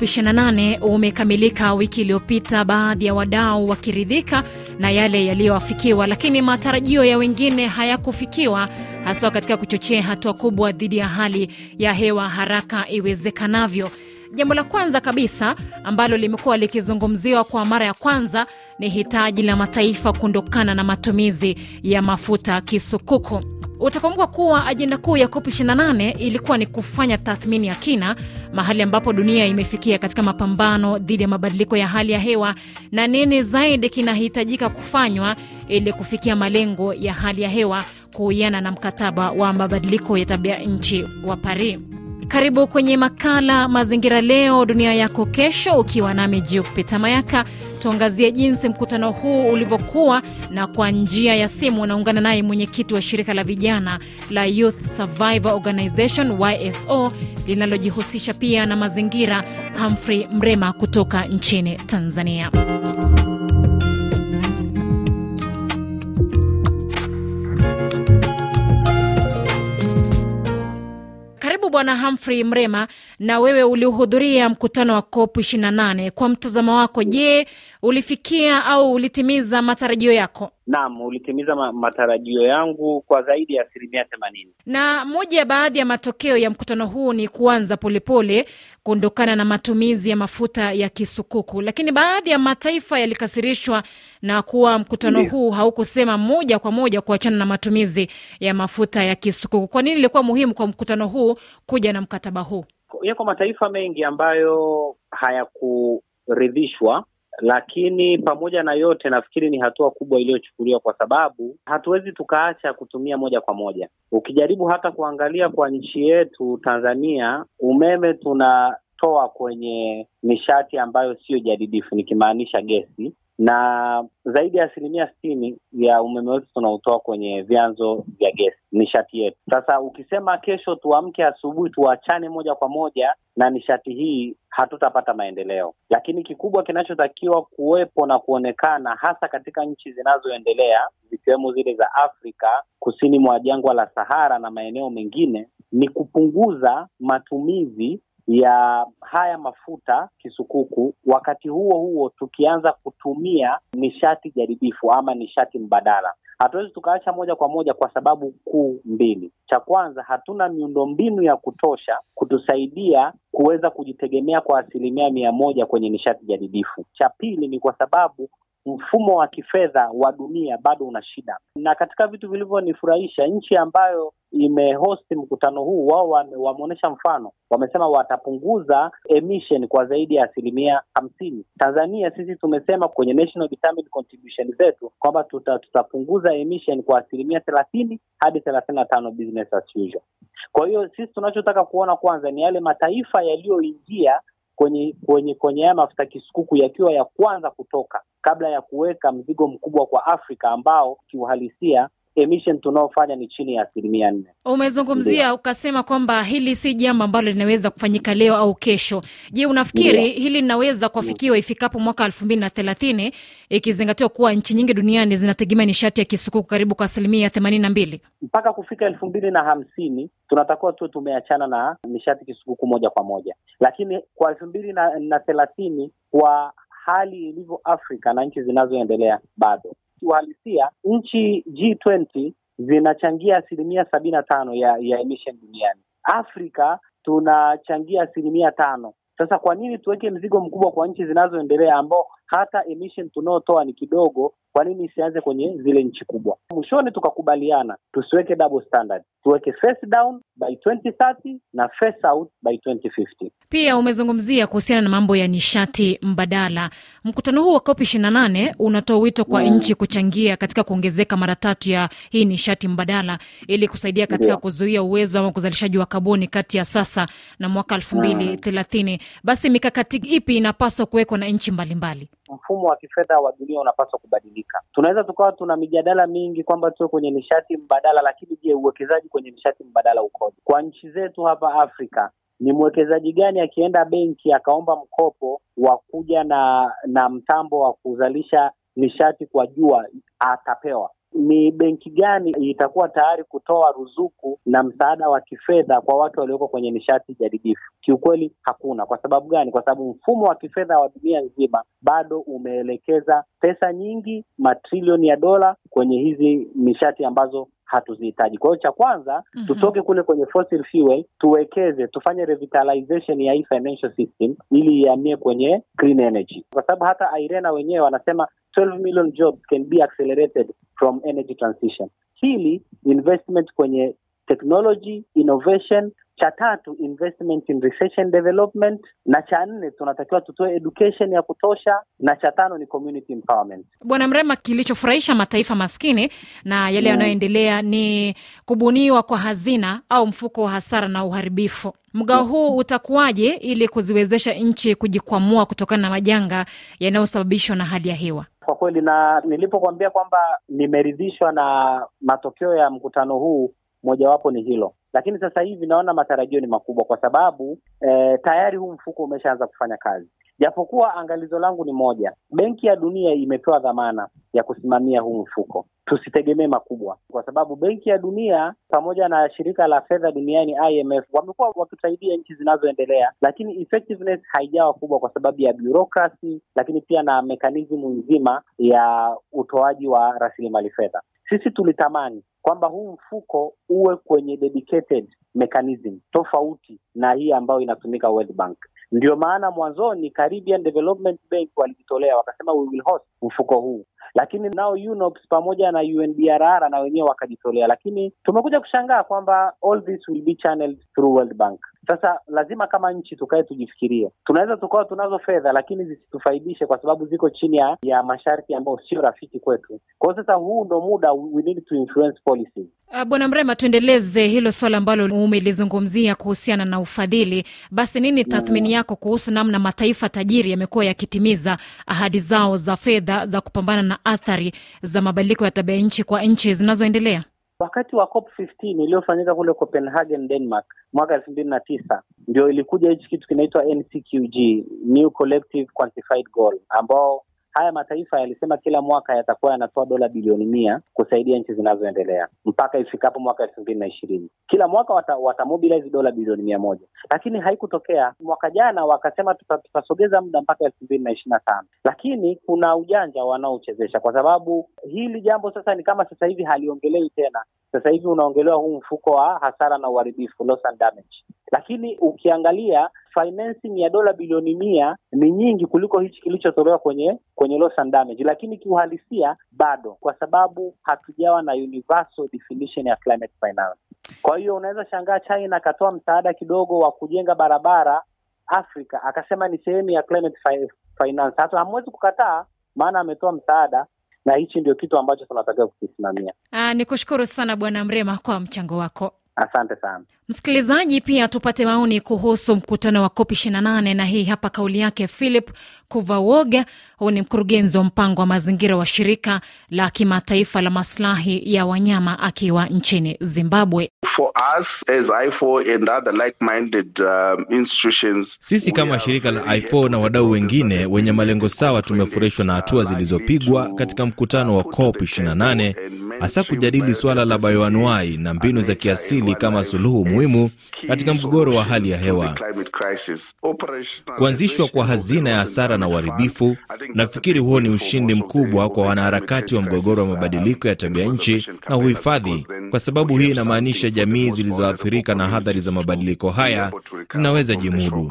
COP 28 umekamilika wiki iliyopita, baadhi ya wadau wakiridhika na yale yaliyoafikiwa, lakini matarajio ya wengine hayakufikiwa, haswa katika kuchochea hatua kubwa dhidi ya hali ya hewa haraka iwezekanavyo. Jambo la kwanza kabisa ambalo limekuwa likizungumziwa kwa mara ya kwanza ni hitaji la mataifa kuondokana na matumizi ya mafuta kisukuku. Utakumbuka kuwa ajenda kuu ya COP 28 ilikuwa ni kufanya tathmini ya kina mahali ambapo dunia imefikia katika mapambano dhidi ya mabadiliko ya hali ya hewa na nini zaidi kinahitajika kufanywa ili kufikia malengo ya hali ya hewa kuhusiana na mkataba wa mabadiliko ya tabia nchi wa Paris. Karibu kwenye makala Mazingira Leo Dunia Yako Kesho, ukiwa nami Jupita Mayaka. Tuangazie jinsi mkutano huu ulivyokuwa, na kwa njia ya simu unaungana naye mwenyekiti wa shirika la vijana la Youth Survivor Organization YSO linalojihusisha pia na mazingira, Humphrey Mrema kutoka nchini Tanzania. Bwana Humphrey Mrema, na wewe ulihudhuria mkutano wa COP 28. Kwa mtazamo wako, je, ulifikia au ulitimiza matarajio yako? Naam, ulitimiza matarajio yangu kwa zaidi ya asilimia themanini. Na moja ya baadhi ya matokeo ya mkutano huu ni kuanza polepole kuondokana na matumizi ya mafuta ya kisukuku, lakini baadhi ya mataifa yalikasirishwa na kuwa mkutano Ndiyo. huu haukusema moja kwa moja kuachana na matumizi ya mafuta ya kisukuku. Kwa nini ilikuwa muhimu kwa mkutano huu kuja na mkataba huu? Yako mataifa mengi ambayo hayakuridhishwa lakini pamoja na yote nafikiri ni hatua kubwa iliyochukuliwa, kwa sababu hatuwezi tukaacha kutumia moja kwa moja. Ukijaribu hata kuangalia kwa nchi yetu Tanzania, umeme tunatoa kwenye nishati ambayo siyo jadidifu, nikimaanisha gesi na zaidi ya asilimia sitini ya umeme wetu tunautoa kwenye vyanzo vya gesi, nishati yetu. Sasa ukisema kesho tuamke asubuhi tuachane moja kwa moja na nishati hii, hatutapata maendeleo. Lakini kikubwa kinachotakiwa kuwepo na kuonekana, hasa katika nchi zinazoendelea zikiwemo zile za Afrika kusini mwa jangwa la Sahara na maeneo mengine, ni kupunguza matumizi ya haya mafuta kisukuku, wakati huo huo tukianza kutumia nishati jaribifu ama nishati mbadala. Hatuwezi tukaacha moja kwa moja kwa sababu kuu mbili. Cha kwanza, hatuna miundombinu ya kutosha kutusaidia kuweza kujitegemea kwa asilimia mia moja kwenye nishati jadidifu. Cha pili ni kwa sababu mfumo wa kifedha wa dunia bado una shida, na katika vitu vilivyonifurahisha, nchi ambayo imehosti mkutano huu, wao wameonyesha mfano, wamesema watapunguza emission kwa zaidi ya asilimia hamsini. Tanzania sisi tumesema kwenye national determined contribution zetu kwamba tuta, tutapunguza emission kwa asilimia thelathini hadi thelathini na tano business as usual. Kwa hiyo sisi tunachotaka kuona kwanza ni yale mataifa yaliyoingia kwenye kwenye kwenye haya mafuta kisukuku yakiwa ya kwanza kutoka kabla ya kuweka mzigo mkubwa kwa Afrika ambao kiuhalisia emission tunaofanya ni chini ya asilimia nne. Umezungumzia ukasema kwamba hili si jambo ambalo linaweza kufanyika leo au kesho. Je, unafikiri Ndiyo. hili linaweza kuafikiwa ifikapo mwaka elfu mbili na thelathini ikizingatiwa kuwa nchi nyingi duniani zinategemea nishati ya kisukuku karibu kwa asilimia themanini na mbili mpaka kufika elfu mbili na hamsini tunatakiwa tuwe tumeachana na nishati kisukuku moja kwa moja, lakini kwa elfu mbili na, na thelathini kwa hali ilivyo Afrika na nchi zinazoendelea bado kiuhalisia nchi G20 zinachangia asilimia sabini na tano ya, ya emission duniani. Afrika tunachangia asilimia tano. Sasa kwa nini tuweke mzigo mkubwa kwa nchi zinazoendelea ambao hata emission tunaotoa ni kidogo? Kwa nini isianze kwenye zile nchi kubwa? Mwishoni tukakubaliana tusiweke double standard, tuweke face down by 2030 na face out by 2050. Pia umezungumzia kuhusiana na mambo ya nishati mbadala. Mkutano huu wa COP 28 unatoa wito kwa mm, nchi kuchangia katika kuongezeka mara tatu ya hii nishati mbadala ili kusaidia katika yeah, kuzuia uwezo ama uzalishaji wa kaboni kati ya sasa na mwaka elfu mbili thelathini. Basi mikakati ipi inapaswa kuwekwa na nchi mbalimbali? Mfumo wa kifedha wa dunia unapaswa kubadilika. Tunaweza tukawa tuna mijadala mingi kwamba tuwe kwenye nishati mbadala, lakini je, uwekezaji kwenye nishati mbadala ukoje? Kwa nchi zetu hapa Afrika, ni mwekezaji gani akienda benki akaomba mkopo wa kuja na na mtambo wa kuzalisha nishati kwa jua atapewa? Ni benki gani itakuwa tayari kutoa ruzuku na msaada wa kifedha kwa watu walioko kwenye nishati jadidifu? Kiukweli hakuna. Kwa sababu gani? Kwa sababu mfumo wa kifedha wa dunia nzima bado umeelekeza pesa nyingi, matrilioni ya dola kwenye hizi nishati ambazo hatuzihitaji. Kwa hiyo cha kwanza mm -hmm. tutoke kule kwenye fossil fuel, tuwekeze, tufanye revitalization ya hii financial system ili ihamie kwenye green energy, kwa sababu hata IRENA wenyewe wanasema 12 million jobs can be accelerated from energy transition. Hili investment kwenye technology innovation cha tatu investment in research and development, na cha nne tunatakiwa tutoe education ya kutosha, na cha tano ni community empowerment. Bwana Mrema, kilichofurahisha mataifa maskini na yale yanayoendelea ni kubuniwa kwa hazina au mfuko wa hasara na uharibifu. Mgao huu utakuwaje ili kuziwezesha nchi kujikwamua kutokana na majanga yanayosababishwa na hali ya hewa? Kwa kweli, na nilipokuambia kwamba nimeridhishwa na matokeo ya mkutano huu, mojawapo ni hilo lakini sasa hivi naona matarajio ni makubwa kwa sababu eh, tayari huu mfuko umeshaanza kufanya kazi, japokuwa angalizo langu ni moja. Benki ya Dunia imepewa dhamana ya kusimamia huu mfuko, tusitegemee makubwa, kwa sababu Benki ya Dunia pamoja na shirika la fedha duniani IMF wamekuwa wakisaidia nchi zinazoendelea, lakini effectiveness haijawa kubwa kwa sababu ya bureaucracy, lakini pia na mekanizmu nzima ya utoaji wa rasilimali fedha. Sisi tulitamani kwamba huu mfuko uwe kwenye dedicated mechanism tofauti na hii ambayo inatumika World Bank. Ndio maana mwanzoni Caribbean Development Bank walijitolea wakasema we will host mfuko huu, lakini nao UNOPS pamoja na UNDRR na wenyewe wakajitolea, lakini tumekuja kushangaa kwamba all this will be channeled through World Bank. Sasa lazima kama nchi tukae tujifikirie, tunaweza tukawa tunazo fedha lakini zisitufaidishe kwa sababu ziko chini ya, ya masharti ambayo sio rafiki kwetu. Kwa hiyo sasa huu ndo muda we need to influence policy. Uh, Bwana Mrema, tuendeleze hilo swala ambalo umelizungumzia kuhusiana na ufadhili. Basi nini tathmini yako kuhusu namna mataifa tajiri yamekuwa yakitimiza ahadi zao za fedha za kupambana na athari za mabadiliko ya tabia nchi kwa nchi zinazoendelea? Wakati wa COP 15 iliyofanyika kule Copenhagen, Denmark mwaka elfu mbili na tisa ndio ilikuja hichi kitu kinaitwa NCQG, New Collective Quantified Goal, ambao haya mataifa yalisema kila mwaka yatakuwa yanatoa dola bilioni mia kusaidia nchi zinazoendelea mpaka ifikapo mwaka elfu mbili na ishirini. Kila mwaka wata, dola bilioni mia moja, lakini haikutokea. Mwaka jana wakasema tutasogeza muda mpaka elfu mbili na ishirini na tano, lakini kuna ujanja wanaochezesha kwa sababu hili jambo sasa ni kama sasa hivi haliongelewi tena. Sasa hivi unaongelewa huu mfuko wa hasara na uharibifu, loss and damage, lakini ukiangalia financing ya dola bilioni mia ni nyingi kuliko hichi kilichotolewa kwenye kwenye loss and damage, lakini kiuhalisia bado, kwa sababu hatujawa na universal definition ya climate finance. Kwa hiyo unaweza shangaa China akatoa msaada kidogo wa kujenga barabara Afrika, akasema ni sehemu ya climate finance. Hata hamwezi kukataa, maana ametoa msaada na hichi ndio kitu ambacho tunatakiwa kukisimamia. Ni kushukuru sana Bwana Mrema kwa mchango wako. Asante sana msikilizaji. Pia tupate maoni kuhusu mkutano wa COP 28 na hii hapa kauli yake Philip Kuvawoga. Huu ni mkurugenzi wa mpango wa mazingira wa shirika la kimataifa la maslahi ya wanyama akiwa nchini Zimbabwe. For us as I4 and other like-minded, um, institutions, sisi kama shirika la I4 na wadau wengine wenye malengo sawa tumefurahishwa na hatua zilizopigwa katika mkutano wa COP 28 hasa kujadili suala la bayoanuai na mbinu za kiasili kama suluhu muhimu katika mgogoro wa hali ya hewa. Kuanzishwa kwa hazina ya hasara na uharibifu, nafikiri huo ni ushindi mkubwa kwa wanaharakati wa mgogoro wa mabadiliko ya tabia nchi na uhifadhi, kwa sababu hii inamaanisha jamii zilizoathirika na athari za mabadiliko haya zinaweza jimudu.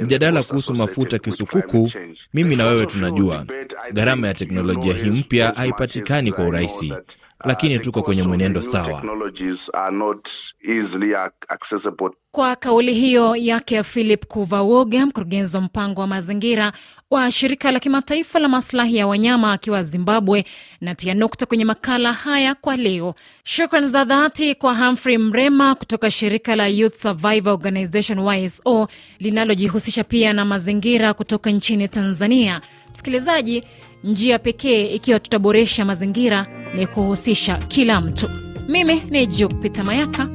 Mjadala kuhusu mafuta kisukuku, mimi na wewe tunajua gharama ya teknolojia hii mpya haipatikani kwa urahisi lakini tuko kwenye mwenendo sawa. Kwa kauli hiyo yake Philip Kuvawoga, mkurugenzi wa mpango wa mazingira wa shirika la kimataifa la maslahi ya wanyama akiwa Zimbabwe, na tia nukta kwenye makala haya kwa leo. Shukran za dhati kwa Humphrey Mrema kutoka shirika la Youth Survivor Organization YSO linalojihusisha pia na mazingira kutoka nchini Tanzania. Msikilizaji, njia pekee ikiwa tutaboresha mazingira ni kuhusisha kila mtu. Mimi ni Jupita Mayaka,